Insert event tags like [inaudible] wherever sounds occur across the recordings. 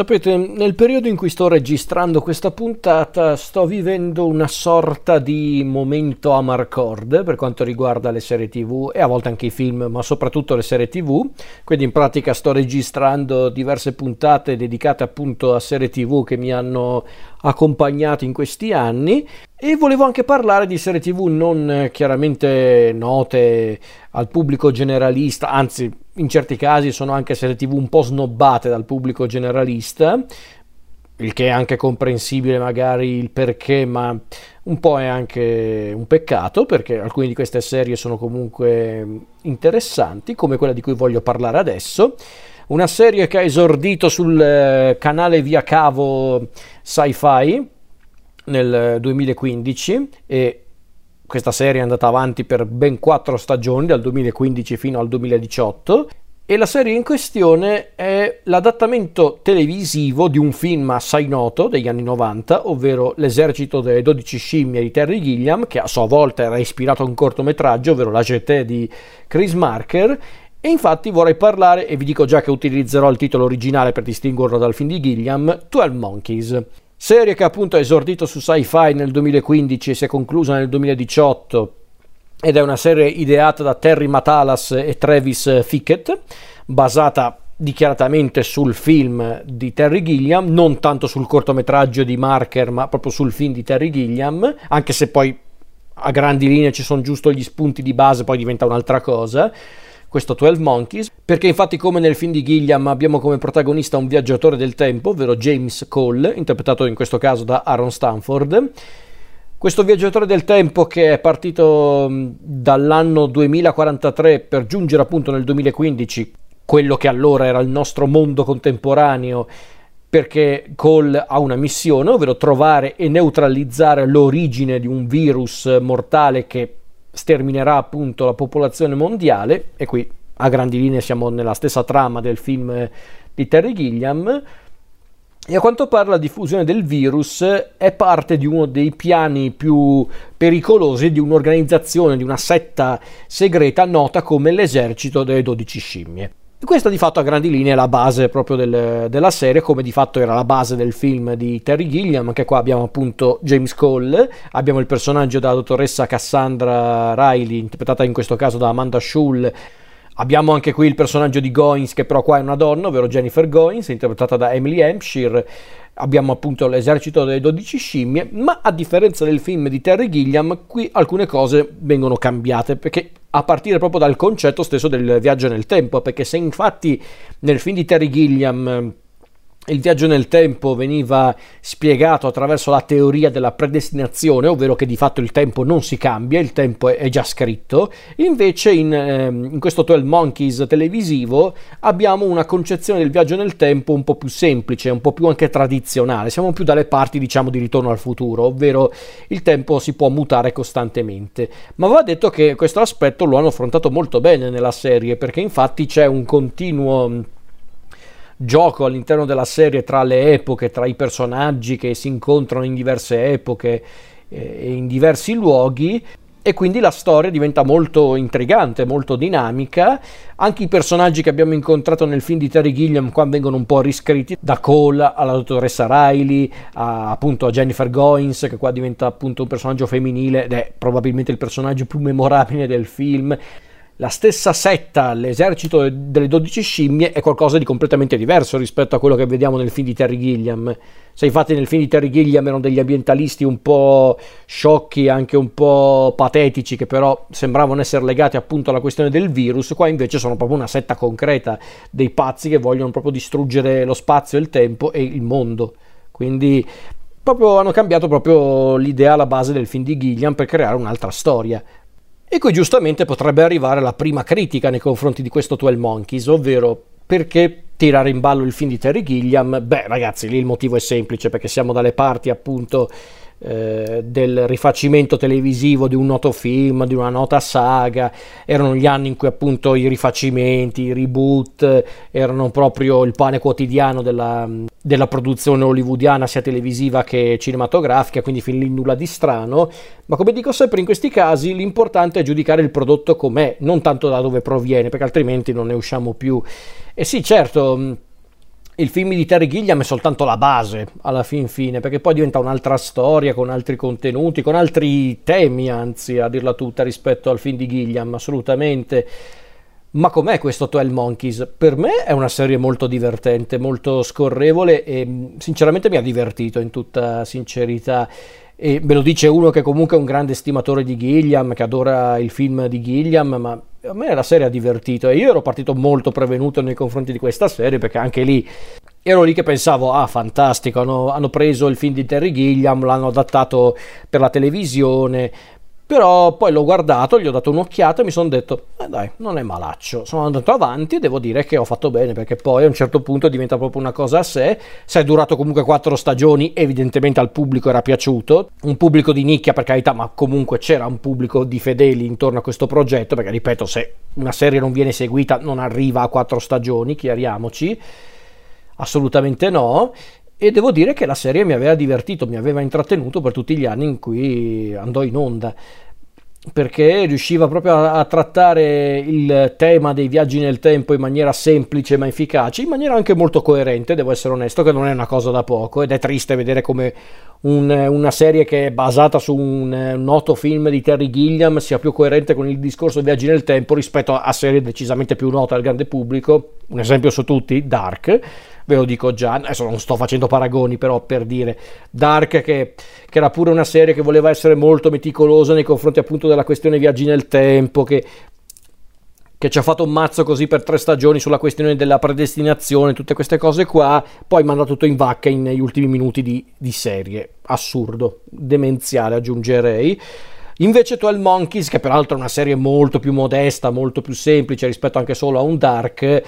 Sapete, nel periodo in cui sto registrando questa puntata sto vivendo una sorta di momento Amarcord per quanto riguarda le serie tv e a volte anche i film, ma soprattutto le serie tv. Quindi in pratica sto registrando diverse puntate dedicate appunto a serie tv che mi hanno accompagnato in questi anni e volevo anche parlare di serie tv non chiaramente note al pubblico generalista, anzi in certi casi sono anche serie tv un po' snobbate dal pubblico generalista, il che è anche comprensibile magari il perché, ma un po' è anche un peccato perché alcune di queste serie sono comunque interessanti, come quella di cui voglio parlare adesso. Una serie che ha esordito sul eh, canale via cavo Sci-Fi nel 2015 e questa serie è andata avanti per ben quattro stagioni, dal 2015 fino al 2018, e la serie in questione è l'adattamento televisivo di un film assai noto degli anni 90, ovvero L'esercito delle 12 scimmie di Terry Gilliam, che a sua volta era ispirato a un cortometraggio, ovvero La GT di Chris Marker, e infatti vorrei parlare, e vi dico già che utilizzerò il titolo originale per distinguerlo dal film di Gilliam, 12 Monkeys. Serie che appunto ha esordito su Sci-Fi nel 2015 e si è conclusa nel 2018 ed è una serie ideata da Terry Matalas e Travis Fickett, basata dichiaratamente sul film di Terry Gilliam, non tanto sul cortometraggio di Marker, ma proprio sul film di Terry Gilliam, anche se poi a grandi linee ci sono giusto gli spunti di base, poi diventa un'altra cosa questo 12 Monkeys, perché infatti come nel film di Gilliam abbiamo come protagonista un viaggiatore del tempo, ovvero James Cole, interpretato in questo caso da Aaron Stanford. Questo viaggiatore del tempo che è partito dall'anno 2043 per giungere appunto nel 2015, quello che allora era il nostro mondo contemporaneo, perché Cole ha una missione, ovvero trovare e neutralizzare l'origine di un virus mortale che sterminerà appunto la popolazione mondiale e qui a grandi linee siamo nella stessa trama del film di Terry Gilliam e a quanto pare la diffusione del virus è parte di uno dei piani più pericolosi di un'organizzazione, di una setta segreta nota come l'esercito delle 12 scimmie. Questa di fatto a grandi linee è la base proprio del, della serie, come di fatto era la base del film di Terry Gilliam, anche qua abbiamo appunto James Cole, abbiamo il personaggio della dottoressa Cassandra Riley, interpretata in questo caso da Amanda Schull, Abbiamo anche qui il personaggio di Goins, che però qua è una donna, ovvero Jennifer Goins, interpretata da Emily Hampshire. Abbiamo appunto l'esercito delle 12 scimmie, ma a differenza del film di Terry Gilliam, qui alcune cose vengono cambiate, perché a partire proprio dal concetto stesso del viaggio nel tempo, perché se infatti nel film di Terry Gilliam il viaggio nel tempo veniva spiegato attraverso la teoria della predestinazione, ovvero che di fatto il tempo non si cambia, il tempo è, già scritto. Invece in, ehm, in questo 12 Monkeys televisivo abbiamo una concezione del viaggio nel tempo un po' più semplice, un po' più anche tradizionale. Siamo più dalle parti, diciamo, di ritorno al futuro, ovvero il tempo si può mutare costantemente. Ma va detto che questo aspetto lo hanno affrontato molto bene nella serie, perché infatti c'è un continuo gioco all'interno della serie tra le epoche, tra i personaggi che si incontrano in diverse epoche eh, e in diversi luoghi e quindi la storia diventa molto intrigante, molto dinamica. Anche i personaggi che abbiamo incontrato nel film di Terry Gilliam qua vengono un po' riscritti, da Cole alla dottoressa Riley, a, appunto a Jennifer Goins, che qua diventa appunto un personaggio femminile ed è probabilmente il personaggio più memorabile del film la stessa setta, l'esercito delle 12 scimmie, è qualcosa di completamente diverso rispetto a quello che vediamo nel film di Terry Gilliam. Se infatti nel film di Terry Gilliam erano degli ambientalisti un po' sciocchi, anche un po' patetici, che però sembravano essere legati appunto alla questione del virus, qua invece sono proprio una setta concreta dei pazzi che vogliono proprio distruggere lo spazio, il tempo e il mondo. Quindi proprio hanno cambiato proprio l'idea alla base del film di Gilliam per creare un'altra storia. E qui giustamente potrebbe arrivare la prima critica nei confronti di questo 12 Monkeys, ovvero perché tirare in ballo il film di Terry Gilliam? Beh, ragazzi, lì il motivo è semplice, perché siamo dalle parti appunto eh, del rifacimento televisivo di un noto film, di una nota saga, erano gli anni in cui appunto i rifacimenti, i reboot erano proprio il pane quotidiano della, della produzione hollywoodiana sia televisiva che cinematografica, quindi fin lì nulla di strano, ma come dico sempre in questi casi l'importante è giudicare il prodotto com'è, non tanto da dove proviene, perché altrimenti non ne usciamo più. E sì, certo il film di Terry Gilliam è soltanto la base alla fin fine, perché poi diventa un'altra storia con altri contenuti, con altri temi, anzi, a dirla tutta rispetto al film di Gilliam, assolutamente. Ma com'è questo 12 Monkeys? Per me è una serie molto divertente, molto scorrevole e sinceramente mi ha divertito in tutta sincerità. E me lo dice uno che comunque è un grande stimatore di Gilliam, che adora il film di Gilliam, ma a me la serie ha divertito. E io ero partito molto prevenuto nei confronti di questa serie perché anche lì ero lì che pensavo, ah fantastico, hanno, hanno preso il film di Terry Gilliam, l'hanno adattato per la televisione, però poi l'ho guardato, gli ho dato un'occhiata e mi sono detto, eh dai, non è malaccio. Sono andato avanti e devo dire che ho fatto bene perché poi a un certo punto diventa proprio una cosa a sé. Se è durato comunque quattro stagioni, evidentemente al pubblico era piaciuto. Un pubblico di nicchia per carità, ma comunque c'era un pubblico di fedeli intorno a questo progetto perché ripeto, se una serie non viene seguita non arriva a quattro stagioni, chiariamoci. Assolutamente no e devo dire che la serie mi aveva divertito, mi aveva intrattenuto per tutti gli anni in cui andò in onda perché riusciva proprio a, a, trattare il tema dei viaggi nel tempo in maniera semplice ma efficace, in maniera anche molto coerente, devo essere onesto, che non è una cosa da poco ed è triste vedere come un, una serie che è basata su un, noto film di Terry Gilliam sia più coerente con il discorso viaggi nel tempo rispetto a serie decisamente più note al grande pubblico, un esempio su tutti, Dark, ve lo dico già, adesso non sto facendo paragoni però per dire Dark che, che, era pure una serie che voleva essere molto meticolosa nei confronti appunto della questione viaggi nel tempo, che, che ci ha fatto un mazzo così per tre stagioni sulla questione della predestinazione, tutte queste cose qua, poi manda tutto in vacca negli ultimi minuti di, di serie, assurdo, demenziale aggiungerei. Invece 12 Monkeys, che peraltro è una serie molto più modesta, molto più semplice rispetto anche solo a un Dark,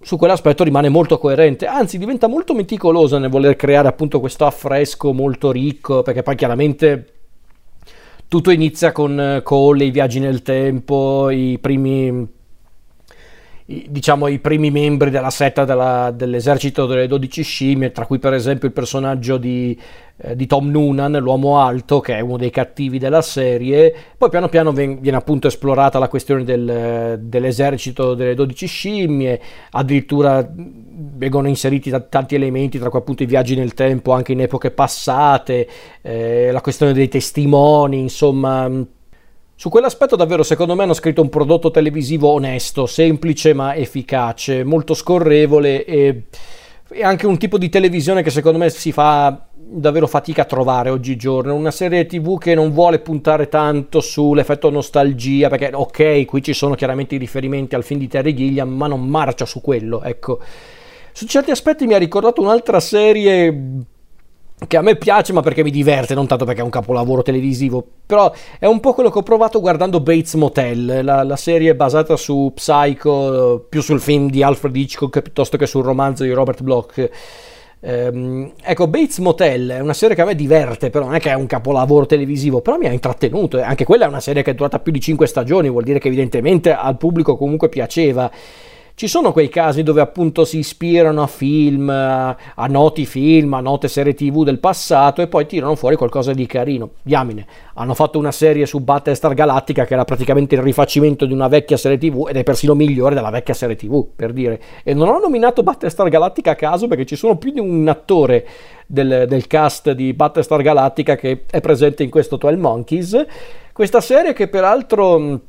su quell'aspetto rimane molto coerente, anzi diventa molto meticolosa nel voler creare appunto questo affresco molto ricco, perché poi chiaramente tutto inizia con Cole, i viaggi nel tempo, i primi diciamo i primi membri della setta della, dell'esercito delle 12 scimmie, tra cui per esempio il personaggio di, eh, di, Tom Noonan, l'uomo alto, che è uno dei cattivi della serie. Poi piano piano ven- viene appunto esplorata la questione del, dell'esercito delle 12 scimmie, addirittura vengono inseriti t- tanti elementi, tra cui appunto i viaggi nel tempo anche in epoche passate, eh, la questione dei testimoni, insomma su quell'aspetto davvero secondo me hanno scritto un prodotto televisivo onesto, semplice ma efficace, molto scorrevole e, e anche un tipo di televisione che secondo me si fa davvero fatica a trovare oggigiorno. Una serie TV che non vuole puntare tanto sull'effetto nostalgia, perché ok, qui ci sono chiaramente i riferimenti al film di Terry Gilliam, ma non marcia su quello, ecco. Su certi aspetti mi ha ricordato un'altra serie che a me piace ma perché mi diverte, non tanto perché è un capolavoro televisivo, però è un po' quello che ho provato guardando Bates Motel, la, la serie basata su Psycho, più sul film di Alfred Hitchcock piuttosto che sul romanzo di Robert Bloch. Ehm, ecco, Bates Motel è una serie che a me diverte, però non è che è un capolavoro televisivo, però mi ha intrattenuto, anche quella è una serie che è durata più di 5 stagioni, vuol dire che evidentemente al pubblico comunque piaceva. Ci sono quei casi dove appunto si ispirano a film, a noti film, a note serie tv del passato e poi tirano fuori qualcosa di carino. Diamine, hanno fatto una serie su Battlestar Galactica che era praticamente il rifacimento di una vecchia serie tv ed è persino migliore della vecchia serie tv, per dire. E non ho nominato Battlestar Galactica a caso perché ci sono più di un attore del, del cast di Battlestar Galactica che è presente in questo 12 Monkeys. Questa serie che peraltro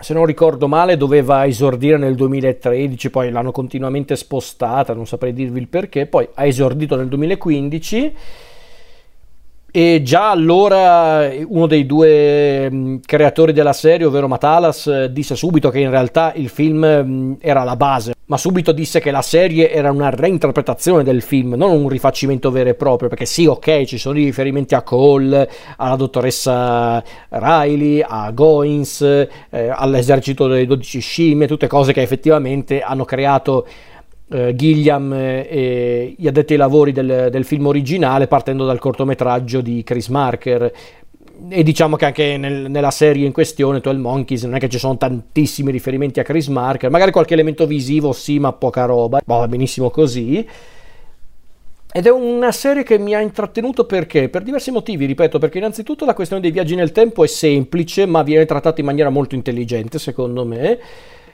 se non ricordo male doveva esordire nel 2013, poi l'hanno continuamente spostata, non saprei dirvi il perché, poi ha esordito nel 2015 e già allora uno dei due mm, creatori della serie, ovvero Matalas, disse subito che in realtà il film mm, era la base ma subito disse che la serie era una reinterpretazione del film, non un rifacimento vero e proprio, perché sì, ok, ci sono i riferimenti a Cole, alla dottoressa Riley, a Goins, eh, all'esercito delle 12 scimmie, tutte cose che effettivamente hanno creato eh, Gilliam e gli addetti ai lavori del, del, film originale partendo dal cortometraggio di Chris Marker e diciamo che anche nel, nella serie in questione, 12 Monkeys, non è che ci sono tantissimi riferimenti a Chris Marker, magari qualche elemento visivo sì, ma poca roba, va benissimo così. Ed è una serie che mi ha intrattenuto perché? Per diversi motivi, ripeto, perché innanzitutto la questione dei viaggi nel tempo è semplice, ma viene trattata in maniera molto intelligente, secondo me.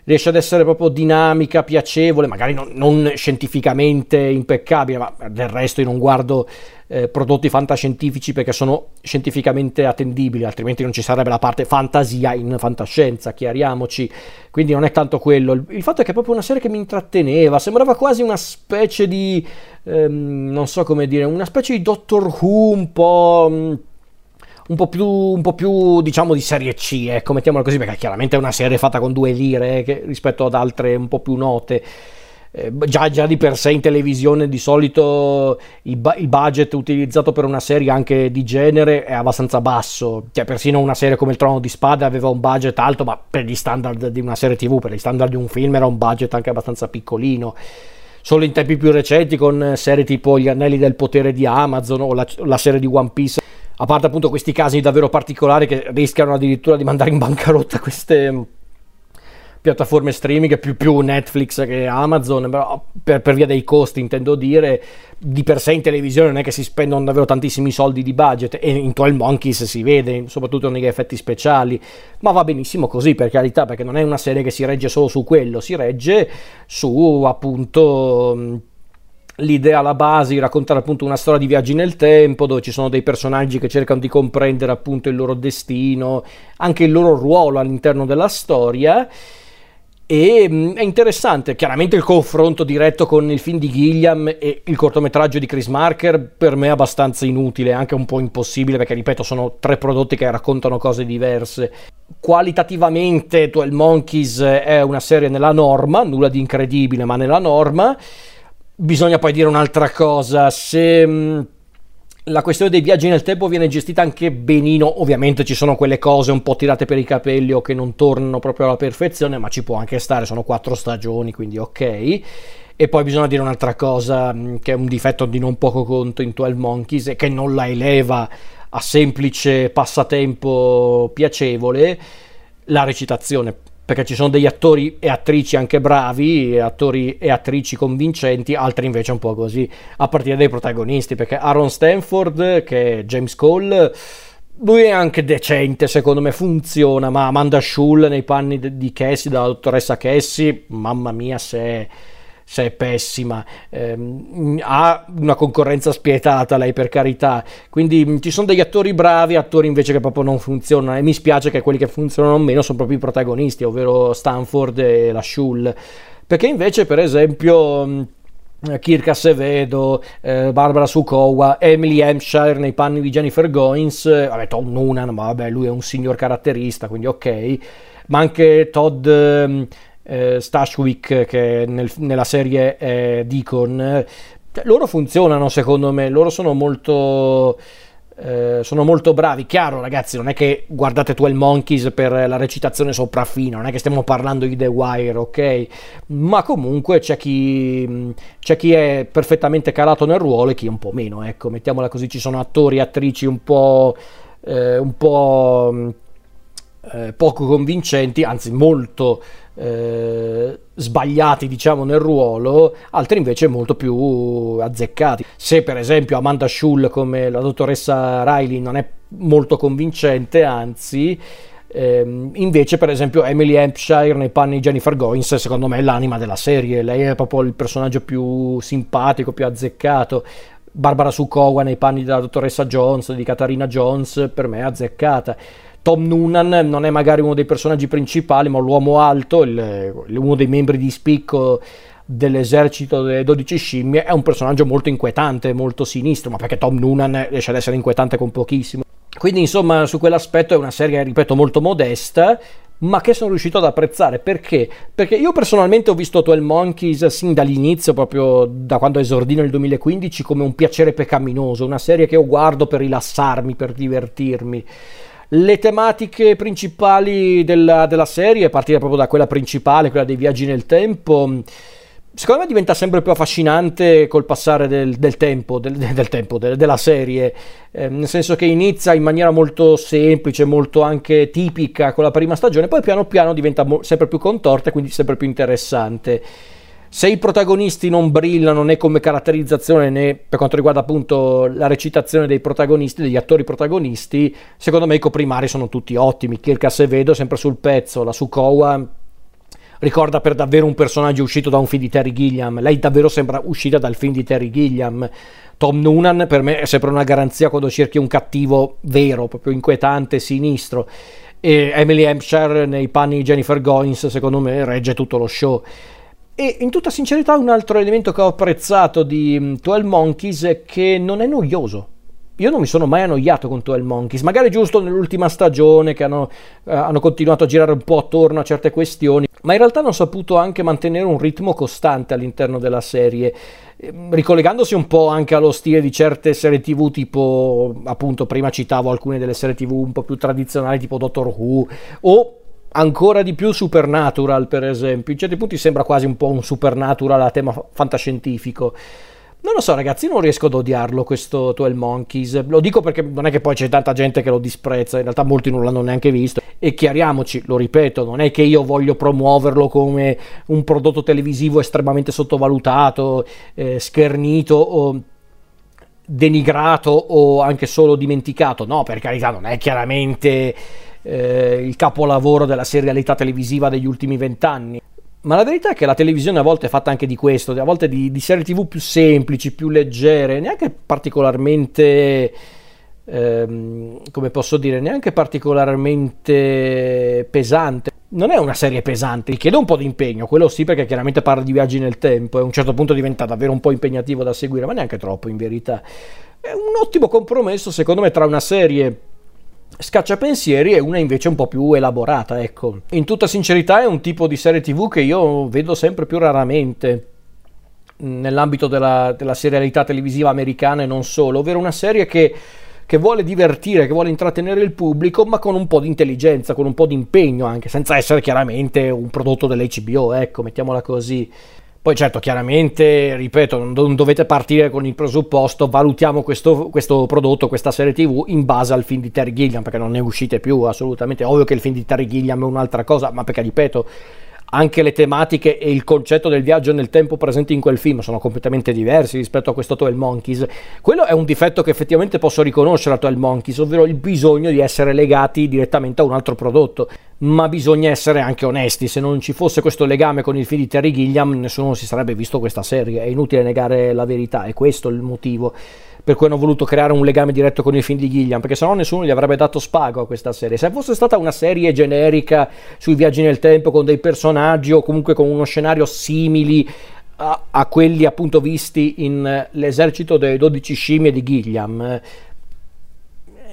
Riesce ad essere proprio dinamica, piacevole, magari non, non scientificamente impeccabile, ma del resto io non guardo eh, prodotti fantascientifici perché sono scientificamente attendibili, altrimenti non ci sarebbe la parte fantasia in fantascienza, chiariamoci. Quindi non è tanto quello. Il, il fatto è che è proprio una serie che mi intratteneva, sembrava quasi una specie di, ehm, non so come dire, una specie di Doctor Who un po'... Mh, mm, un po' più, un po più diciamo di serie C, ecco, mettiamola così, perché chiaramente è una serie fatta con due lire eh, rispetto ad altre un po' più note. Eh, già, già, di per sé in televisione di solito il, il, budget utilizzato per una serie anche di genere è abbastanza basso, cioè persino una serie come il Trono di Spada aveva un budget alto, ma per gli standard di una serie tv, per gli standard di un film era un budget anche abbastanza piccolino. Solo in tempi più recenti con serie tipo Gli Anelli del Potere di Amazon o la, la serie di One Piece a parte appunto questi casi davvero particolari che rischiano addirittura di mandare in bancarotta queste piattaforme streaming più, più Netflix che Amazon, però per, per, via dei costi intendo dire, di per sé in televisione non è che si spendono davvero tantissimi soldi di budget e in 12 Monkeys si vede, soprattutto negli effetti speciali, ma va benissimo così per carità, perché non è una serie che si regge solo su quello, si regge su appunto l'idea alla base di raccontare appunto una storia di viaggi nel tempo dove ci sono dei personaggi che cercano di comprendere appunto il loro destino, anche il loro ruolo all'interno della storia e mm, è interessante, chiaramente il confronto diretto con il film di Gilliam e il cortometraggio di Chris Marker per me è abbastanza inutile, anche un po' impossibile perché ripeto sono tre prodotti che raccontano cose diverse. Qualitativamente 12 Monkeys è una serie nella norma, nulla di incredibile ma nella norma. Bisogna poi dire un'altra cosa, se mm, la questione dei viaggi nel tempo viene gestita anche benino, ovviamente ci sono quelle cose un po' tirate per i capelli o che non tornano proprio alla perfezione, ma ci può anche stare, sono quattro stagioni, quindi ok. E poi bisogna dire un'altra cosa mm, che è un difetto di non poco conto in 12 Monkeys e che non la eleva a semplice passatempo piacevole, la recitazione perché ci sono degli attori e attrici anche bravi, attori e attrici convincenti, altri invece un po' così, a partire dai protagonisti, perché Aaron Stanford, che è James Cole, lui è anche decente, secondo me funziona, ma Amanda Schull nei panni di Cassie, della dottoressa Cassie, mamma mia se se è pessima, ehm, ha una concorrenza spietata lei per carità, quindi mm, ci sono degli attori bravi, attori invece che proprio non funzionano e mi spiace che quelli che funzionano meno sono proprio i protagonisti, ovvero Stanford e la Shull, perché invece per esempio... Mm, Kirk Acevedo, eh, Barbara Sukowa, Emily Hampshire nei panni di Jennifer Goins, eh, vabbè Tom Noonan, ma vabbè lui è un signor caratterista, quindi ok, ma anche Todd... Eh, eh, Stashwick che nel, nella serie è Deacon, loro funzionano secondo me, loro sono molto... Eh, sono molto bravi. Chiaro, ragazzi, non è che guardate 12 Monkeys per la recitazione sopraffina, non è che stiamo parlando di The Wire, ok? Ma comunque c'è chi, c'è chi è perfettamente calato nel ruolo e chi un po' meno, ecco, mettiamola così. Ci sono attori e attrici un po'. Eh, un po' eh, poco convincenti, anzi molto eh, sbagliati diciamo nel ruolo, altri invece molto più azzeccati. Se per esempio Amanda Schull come la dottoressa Riley non è molto convincente, anzi ehm, invece per esempio Emily Hampshire nei panni di Jennifer Goins secondo me è l'anima della serie, lei è proprio il personaggio più simpatico, più azzeccato. Barbara Sukowa nei panni della dottoressa Jones, di Katarina Jones, per me è azzeccata. Tom Noonan non è magari uno dei personaggi principali, ma l'uomo alto, il, uno dei membri di spicco dell'esercito delle 12 scimmie, è un personaggio molto inquietante, molto sinistro, ma perché Tom Noonan riesce ad essere inquietante con pochissimo. Quindi insomma su quell'aspetto è una serie, ripeto, molto modesta, ma che sono riuscito ad apprezzare. Perché? Perché io personalmente ho visto 12 Monkeys sin dall'inizio, proprio da quando esordì nel 2015, come un piacere peccaminoso, una serie che io guardo per rilassarmi, per divertirmi le tematiche principali della, della serie, a partire proprio da quella principale, quella dei viaggi nel tempo, secondo me diventa sempre più affascinante col passare del, del tempo, del, [laughs] del tempo del, della serie, eh, nel senso che inizia in maniera molto semplice, molto anche tipica con la prima stagione, poi piano piano diventa mo- sempre più contorta e quindi sempre più interessante se i protagonisti non brillano né come caratterizzazione né per quanto riguarda appunto la recitazione dei protagonisti, degli attori protagonisti, secondo me i coprimari sono tutti ottimi. Kirk Acevedo sempre sul pezzo, la Sukowa ricorda per davvero un personaggio uscito da un film di Terry Gilliam. Lei davvero sembra uscita dal film di Terry Gilliam. Tom Noonan per me è sempre una garanzia quando cerchi un cattivo vero, proprio inquietante, sinistro. E Emily Hampshire nei panni di Jennifer Goins, secondo me, regge tutto lo show. E in tutta sincerità un altro elemento che ho apprezzato di 12 mm, Monkeys è che non è noioso. Io non mi sono mai annoiato con 12 Monkeys, magari giusto nell'ultima stagione che hanno, eh, hanno, continuato a girare un po' attorno a certe questioni, ma in realtà hanno saputo anche mantenere un ritmo costante all'interno della serie, ehm, ricollegandosi un po' anche allo stile di certe serie tv tipo, appunto prima citavo alcune delle serie tv un po' più tradizionali tipo Doctor Who o ancora di più Supernatural per esempio, in certi punti sembra quasi un po' un Supernatural a tema fantascientifico. Non lo so, ragazzi, non riesco ad odiarlo questo 12 Monkeys. Lo dico perché non è che poi c'è tanta gente che lo disprezza, in realtà molti non l'hanno neanche visto. E chiariamoci, lo ripeto, non è che io voglio promuoverlo come un prodotto televisivo estremamente sottovalutato, eh, schernito o denigrato o anche solo dimenticato. No, per carità, non è chiaramente eh, il capolavoro della serialità televisiva degli ultimi vent'anni. Ma la verità è che la televisione a volte è fatta anche di questo, a volte di, di serie tv più semplici, più leggere, neanche particolarmente, ehm, come posso dire, neanche particolarmente pesante. Non è una serie pesante, richiede un po' di impegno, quello sì perché chiaramente parla di viaggi nel tempo e a un certo punto diventa davvero un po' impegnativo da seguire, ma neanche troppo in verità. È un ottimo compromesso secondo me tra una serie scacciapensieri e una invece un po' più elaborata, ecco. In tutta sincerità è un tipo di serie tv che io vedo sempre più raramente nell'ambito della, della serialità televisiva americana e non solo, ovvero una serie che, che vuole divertire, che vuole intrattenere il pubblico, ma con un po' di intelligenza, con un po' di impegno anche, senza essere chiaramente un prodotto dell'HBO, ecco, mettiamola così. Poi certo, chiaramente, ripeto, non dovete partire con il presupposto valutiamo questo, questo, prodotto, questa serie TV in base al film di Terry Gilliam, perché non ne uscite più assolutamente. Ovvio che il film di Terry Gilliam è un'altra cosa, ma perché ripeto, anche le tematiche e il concetto del viaggio nel tempo presenti in quel film sono completamente diversi rispetto a questo 12 Monkeys. Quello è un difetto che effettivamente posso riconoscere a 12 Monkeys, ovvero il bisogno di essere legati direttamente a un altro prodotto. Ma bisogna essere anche onesti, se non ci fosse questo legame con il film di Terry Gilliam nessuno si sarebbe visto questa serie, è inutile negare la verità, è questo il motivo per cui hanno voluto creare un legame diretto con il film di Gilliam, perché sennò nessuno gli avrebbe dato spago a questa serie. Se fosse stata una serie generica sui viaggi nel tempo con dei personaggi o comunque con uno scenario simili a, a quelli appunto visti in eh, L'esercito delle 12 scimmie di Gilliam,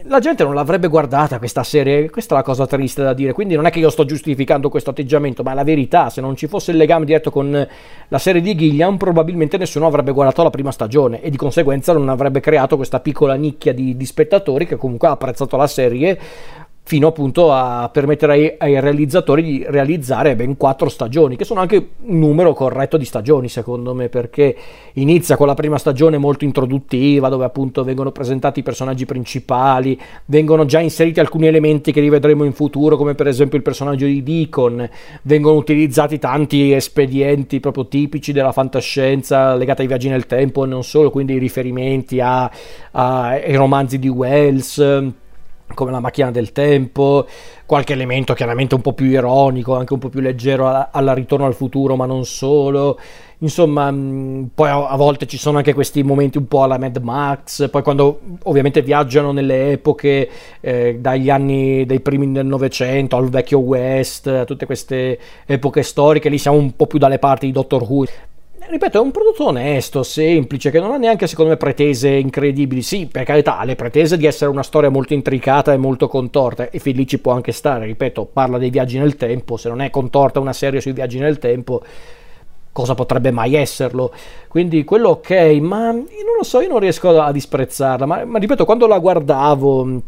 la gente non l'avrebbe guardata questa serie, questa è la cosa triste da dire, quindi non è che io sto giustificando questo atteggiamento, ma è la verità, se non ci fosse il legame diretto con la serie di Gilliam probabilmente nessuno avrebbe guardato la prima stagione e di conseguenza non avrebbe creato questa piccola nicchia di, di spettatori che comunque ha apprezzato la serie fino appunto a permettere ai, ai, realizzatori di realizzare ben quattro stagioni, che sono anche un numero corretto di stagioni secondo me, perché inizia con la prima stagione molto introduttiva, dove appunto vengono presentati i personaggi principali, vengono già inseriti alcuni elementi che rivedremo in futuro, come per esempio il personaggio di Deacon, vengono utilizzati tanti espedienti proprio tipici della fantascienza legati ai viaggi nel tempo e non solo, quindi riferimenti ai romanzi di Wells come la macchina del tempo, qualche elemento chiaramente un po' più ironico, anche un po' più leggero alla ritorno al futuro, ma non solo. Insomma, mm, poi a, volte ci sono anche questi momenti un po' alla Mad Max, poi quando ovviamente viaggiano nelle epoche eh, dagli anni dei primi del Novecento al vecchio West, a tutte queste epoche storiche, lì siamo un po' più dalle parti di Doctor Who ripeto, è un prodotto onesto, semplice, che non ha neanche secondo me pretese incredibili. Sì, per carità, ha le pretese di essere una storia molto intricata e molto contorta, e fin lì ci può anche stare. Ripeto, parla dei viaggi nel tempo, se non è contorta una serie sui viaggi nel tempo, cosa potrebbe mai esserlo? Quindi quello ok, ma io non lo so, io non riesco a disprezzarla, ma, ma ripeto, quando la guardavo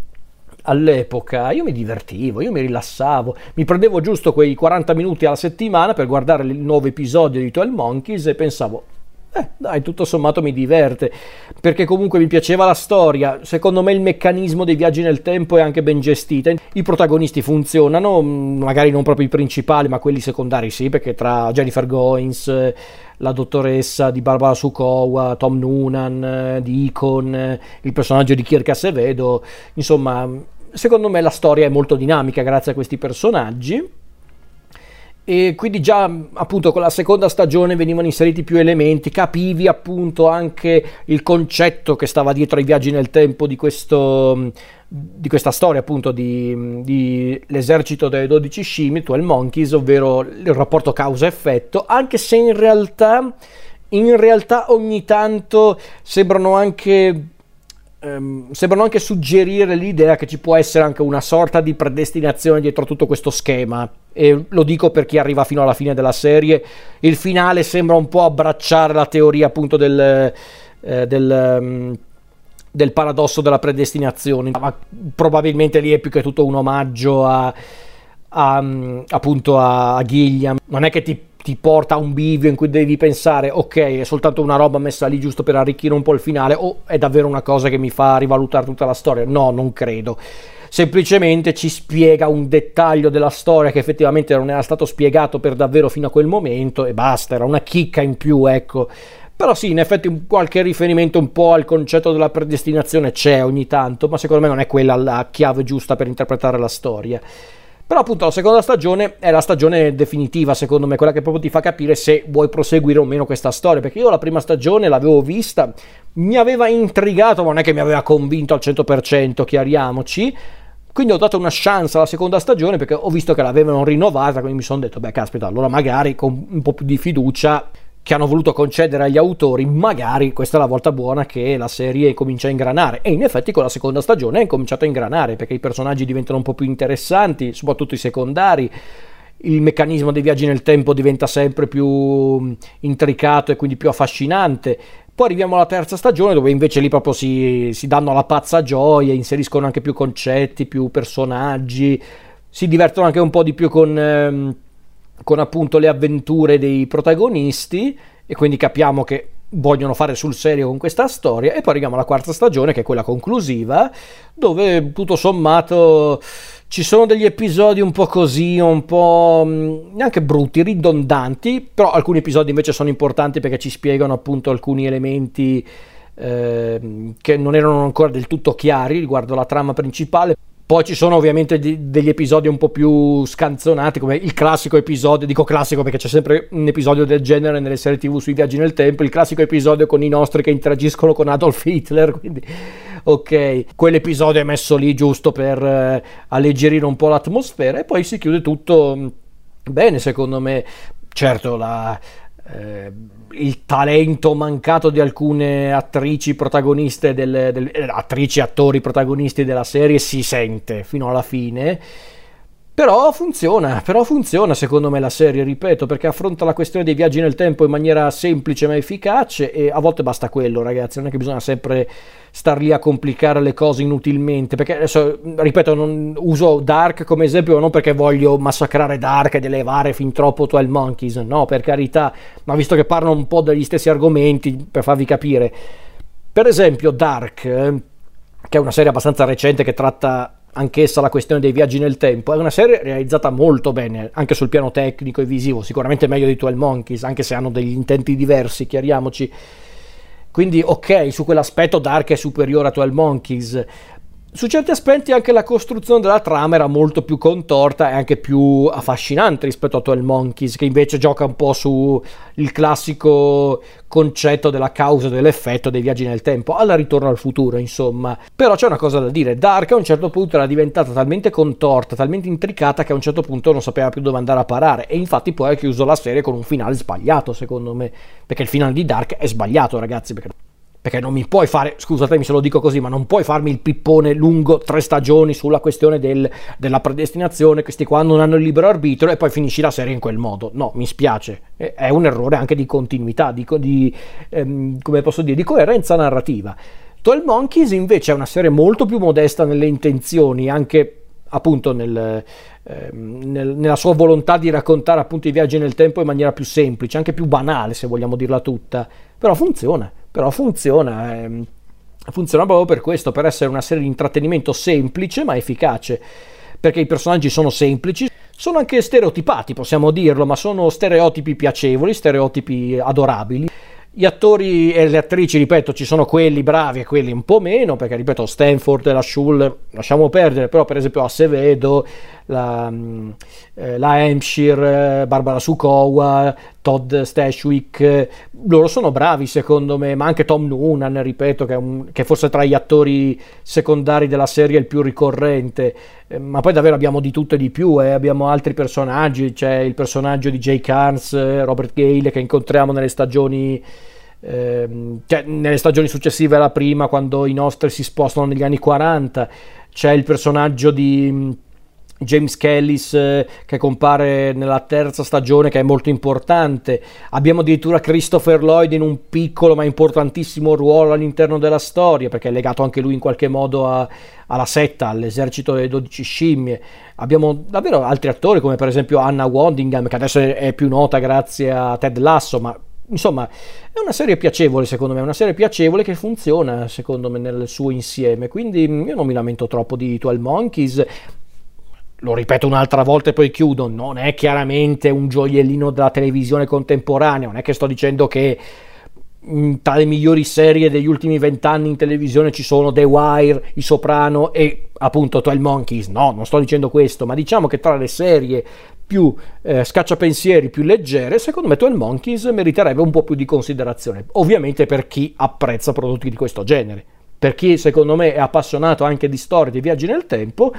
all'epoca io mi divertivo, io mi rilassavo, mi prendevo giusto quei 40 minuti alla settimana per guardare il nuovo episodio di 12 Monkeys e pensavo, eh, dai, tutto sommato mi diverte, perché comunque mi piaceva la storia, secondo me il meccanismo dei viaggi nel tempo è anche ben gestito, i protagonisti funzionano, mm, magari non proprio i principali, ma quelli secondari sì, perché tra Jennifer Goins, la dottoressa di Barbara Sukowa, Tom Noonan, Deacon, il personaggio di Kirk Acevedo, insomma, secondo me la storia è molto dinamica grazie a questi personaggi. E quindi già appunto con la seconda stagione venivano inseriti più elementi, capivi appunto anche il concetto che stava dietro ai viaggi nel tempo di, questo, di questa storia appunto di, di l'esercito delle 12 scimmie, 12 monkeys, ovvero il rapporto causa-effetto, anche se in realtà, in realtà ogni tanto sembrano anche ehm, sembrano anche suggerire l'idea che ci può essere anche una sorta di predestinazione dietro tutto questo schema. E lo dico per chi arriva fino alla fine della serie. Il finale sembra un po' abbracciare la teoria appunto del, eh, del um, del paradosso della predestinazione, ma probabilmente lì è più che tutto un omaggio a, a, appunto a Gilliam. Non è che ti ti porta a un bivio in cui devi pensare ok è soltanto una roba messa lì giusto per arricchire un po' il finale o è davvero una cosa che mi fa rivalutare tutta la storia? No non credo. Semplicemente ci spiega un dettaglio della storia che effettivamente non era stato spiegato per davvero fino a quel momento e basta era una chicca in più ecco. Però sì, in effetti qualche riferimento un po' al concetto della predestinazione c'è ogni tanto, ma secondo me non è quella la chiave giusta per interpretare la storia. Però appunto la seconda stagione è la stagione definitiva, secondo me, quella che proprio ti fa capire se vuoi proseguire o meno questa storia, perché io la prima stagione l'avevo vista, mi aveva intrigato, ma non è che mi aveva convinto al 100%, chiariamoci. Quindi ho dato una chance alla seconda stagione perché ho visto che l'avevano rinnovata, quindi mi sono detto, beh caspita, allora magari con un po' più di fiducia che hanno voluto concedere agli autori, magari questa è la volta buona che la serie comincia a ingranare. E in effetti con la seconda stagione è cominciato a ingranare perché i personaggi diventano un po' più interessanti, soprattutto i secondari. Il meccanismo dei viaggi nel tempo diventa sempre più intricato e quindi più affascinante. Poi arriviamo alla terza stagione dove invece lì proprio si, si danno la pazza gioia, inseriscono anche più concetti, più personaggi, si divertono anche un po' di più con... Ehm, con appunto le avventure dei protagonisti e quindi capiamo che vogliono fare sul serio con questa storia e poi arriviamo alla quarta stagione che è quella conclusiva dove tutto sommato ci sono degli episodi un po' così, un po' mm, neanche brutti, ridondanti, però alcuni episodi invece sono importanti perché ci spiegano appunto alcuni elementi eh, che non erano ancora del tutto chiari riguardo la trama principale. Poi ci sono ovviamente degli episodi un po' più scanzonati, come il classico episodio, dico classico perché c'è sempre un episodio del genere nelle serie tv sui viaggi nel tempo, il classico episodio con i nostri che interagiscono con Adolf Hitler, [laughs] quindi ok, quell'episodio è messo lì giusto per eh, alleggerire un po' l'atmosfera e poi si chiude tutto mm, bene secondo me. Certo, la, eh, il talento mancato di alcune attrici protagoniste del, del, eh, attrici attori protagonisti della serie si sente fino alla fine però funziona, però funziona secondo me la serie, ripeto, perché affronta la questione dei viaggi nel tempo in maniera semplice ma efficace e a volte basta quello, ragazzi, non è che bisogna sempre star lì a complicare le cose inutilmente, perché adesso, ripeto, non uso Dark come esempio non perché voglio massacrare Dark ed elevare fin troppo 12 Monkeys, no, per carità, ma visto che parlano un po' degli stessi argomenti, per farvi capire. Per esempio Dark, eh, che è una serie abbastanza recente che tratta anch'essa la questione dei viaggi nel tempo. È una serie realizzata molto bene, anche sul piano tecnico e visivo, sicuramente meglio di 12 Monkeys, anche se hanno degli intenti diversi, chiariamoci. Quindi ok, su quell'aspetto Dark è superiore a 12 Monkeys, su certi aspetti anche la costruzione della trama era molto più contorta e anche più affascinante rispetto a 12 Monkeys, che invece gioca un po' sul classico concetto della causa e dell'effetto dei viaggi nel tempo, alla ritorno al futuro, insomma. Però c'è una cosa da dire, Dark a un certo punto era diventata talmente contorta, talmente intricata che a un certo punto non sapeva più dove andare a parare e infatti poi ha chiuso la serie con un finale sbagliato, secondo me, perché il finale di Dark è sbagliato, ragazzi, perché perché non mi puoi fare, scusatemi se lo dico così, ma non puoi farmi il pippone lungo tre stagioni sulla questione del, della predestinazione, questi qua non hanno il libero arbitrio e poi finisci la serie in quel modo. No, mi spiace, è un errore anche di continuità, di, di ehm, come posso dire, di coerenza narrativa. 12 Monkeys invece è una serie molto più modesta nelle intenzioni, anche appunto nel, ehm, nel, nella sua volontà di raccontare appunto i viaggi nel tempo in maniera più semplice, anche più banale se vogliamo dirla tutta, però funziona però funziona. Ehm, funziona proprio per questo, per essere una serie di intrattenimento semplice ma efficace, perché i personaggi sono semplici, sono anche stereotipati, possiamo dirlo, ma sono stereotipi piacevoli, stereotipi adorabili. Gli attori e le attrici, ripeto, ci sono quelli bravi e quelli un po' meno, perché ripeto, Stanford e la Schul lasciamo perdere, però per esempio Acevedo, la, mm, eh, la Hampshire, Barbara Sukowa, Todd Stashwick, loro sono bravi secondo me, ma anche Tom Noonan, ripeto, che, è un, che forse tra gli attori secondari della serie è il più ricorrente, eh, ma poi davvero abbiamo di tutto e di più, eh. abbiamo altri personaggi, c'è il personaggio di Jay Carnes, Robert Gale che incontriamo nelle stagioni ehm, cioè, nelle stagioni successive alla prima, quando i nostri si spostano negli anni 40, c'è il personaggio di mm, James Kellis eh, che compare nella terza stagione che è molto importante. Abbiamo addirittura Christopher Lloyd in un piccolo ma importantissimo ruolo all'interno della storia perché è legato anche lui in qualche modo a, alla setta all'esercito delle 12 scimmie. Abbiamo davvero altri attori come per esempio Anna Wandingham che adesso è più nota grazie a Ted Lasso ma insomma, è una serie piacevole secondo me, una serie piacevole che funziona secondo me nel suo insieme, quindi mm, io non mi lamento troppo di 12 Monkeys. Lo ripeto un'altra volta e poi chiudo, non è chiaramente un gioiellino della televisione contemporanea, non è che sto dicendo che tra le migliori serie degli ultimi vent'anni in televisione ci sono The Wire, I Soprano e appunto 12 Monkeys. No, non sto dicendo questo, ma diciamo che tra le serie più eh, scacciapensieri, più leggere, secondo me 12 Monkeys meriterebbe un po' più di considerazione. Ovviamente per chi apprezza prodotti di questo genere. Per chi secondo me è appassionato anche di storie, di viaggi nel tempo,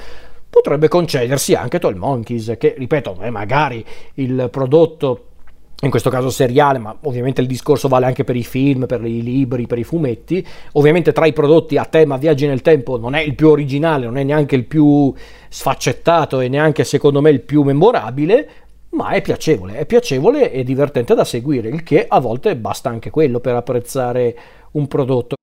potrebbe concedersi anche 12 Monkeys, che ripeto, è magari il prodotto in questo caso seriale, ma ovviamente il discorso vale anche per i film, per i libri, per i fumetti. Ovviamente tra i prodotti a tema viaggi nel tempo non è il più originale, non è neanche il più sfaccettato e neanche secondo me il più memorabile, ma è piacevole, è piacevole e divertente da seguire, il che a volte basta anche quello per apprezzare un prodotto.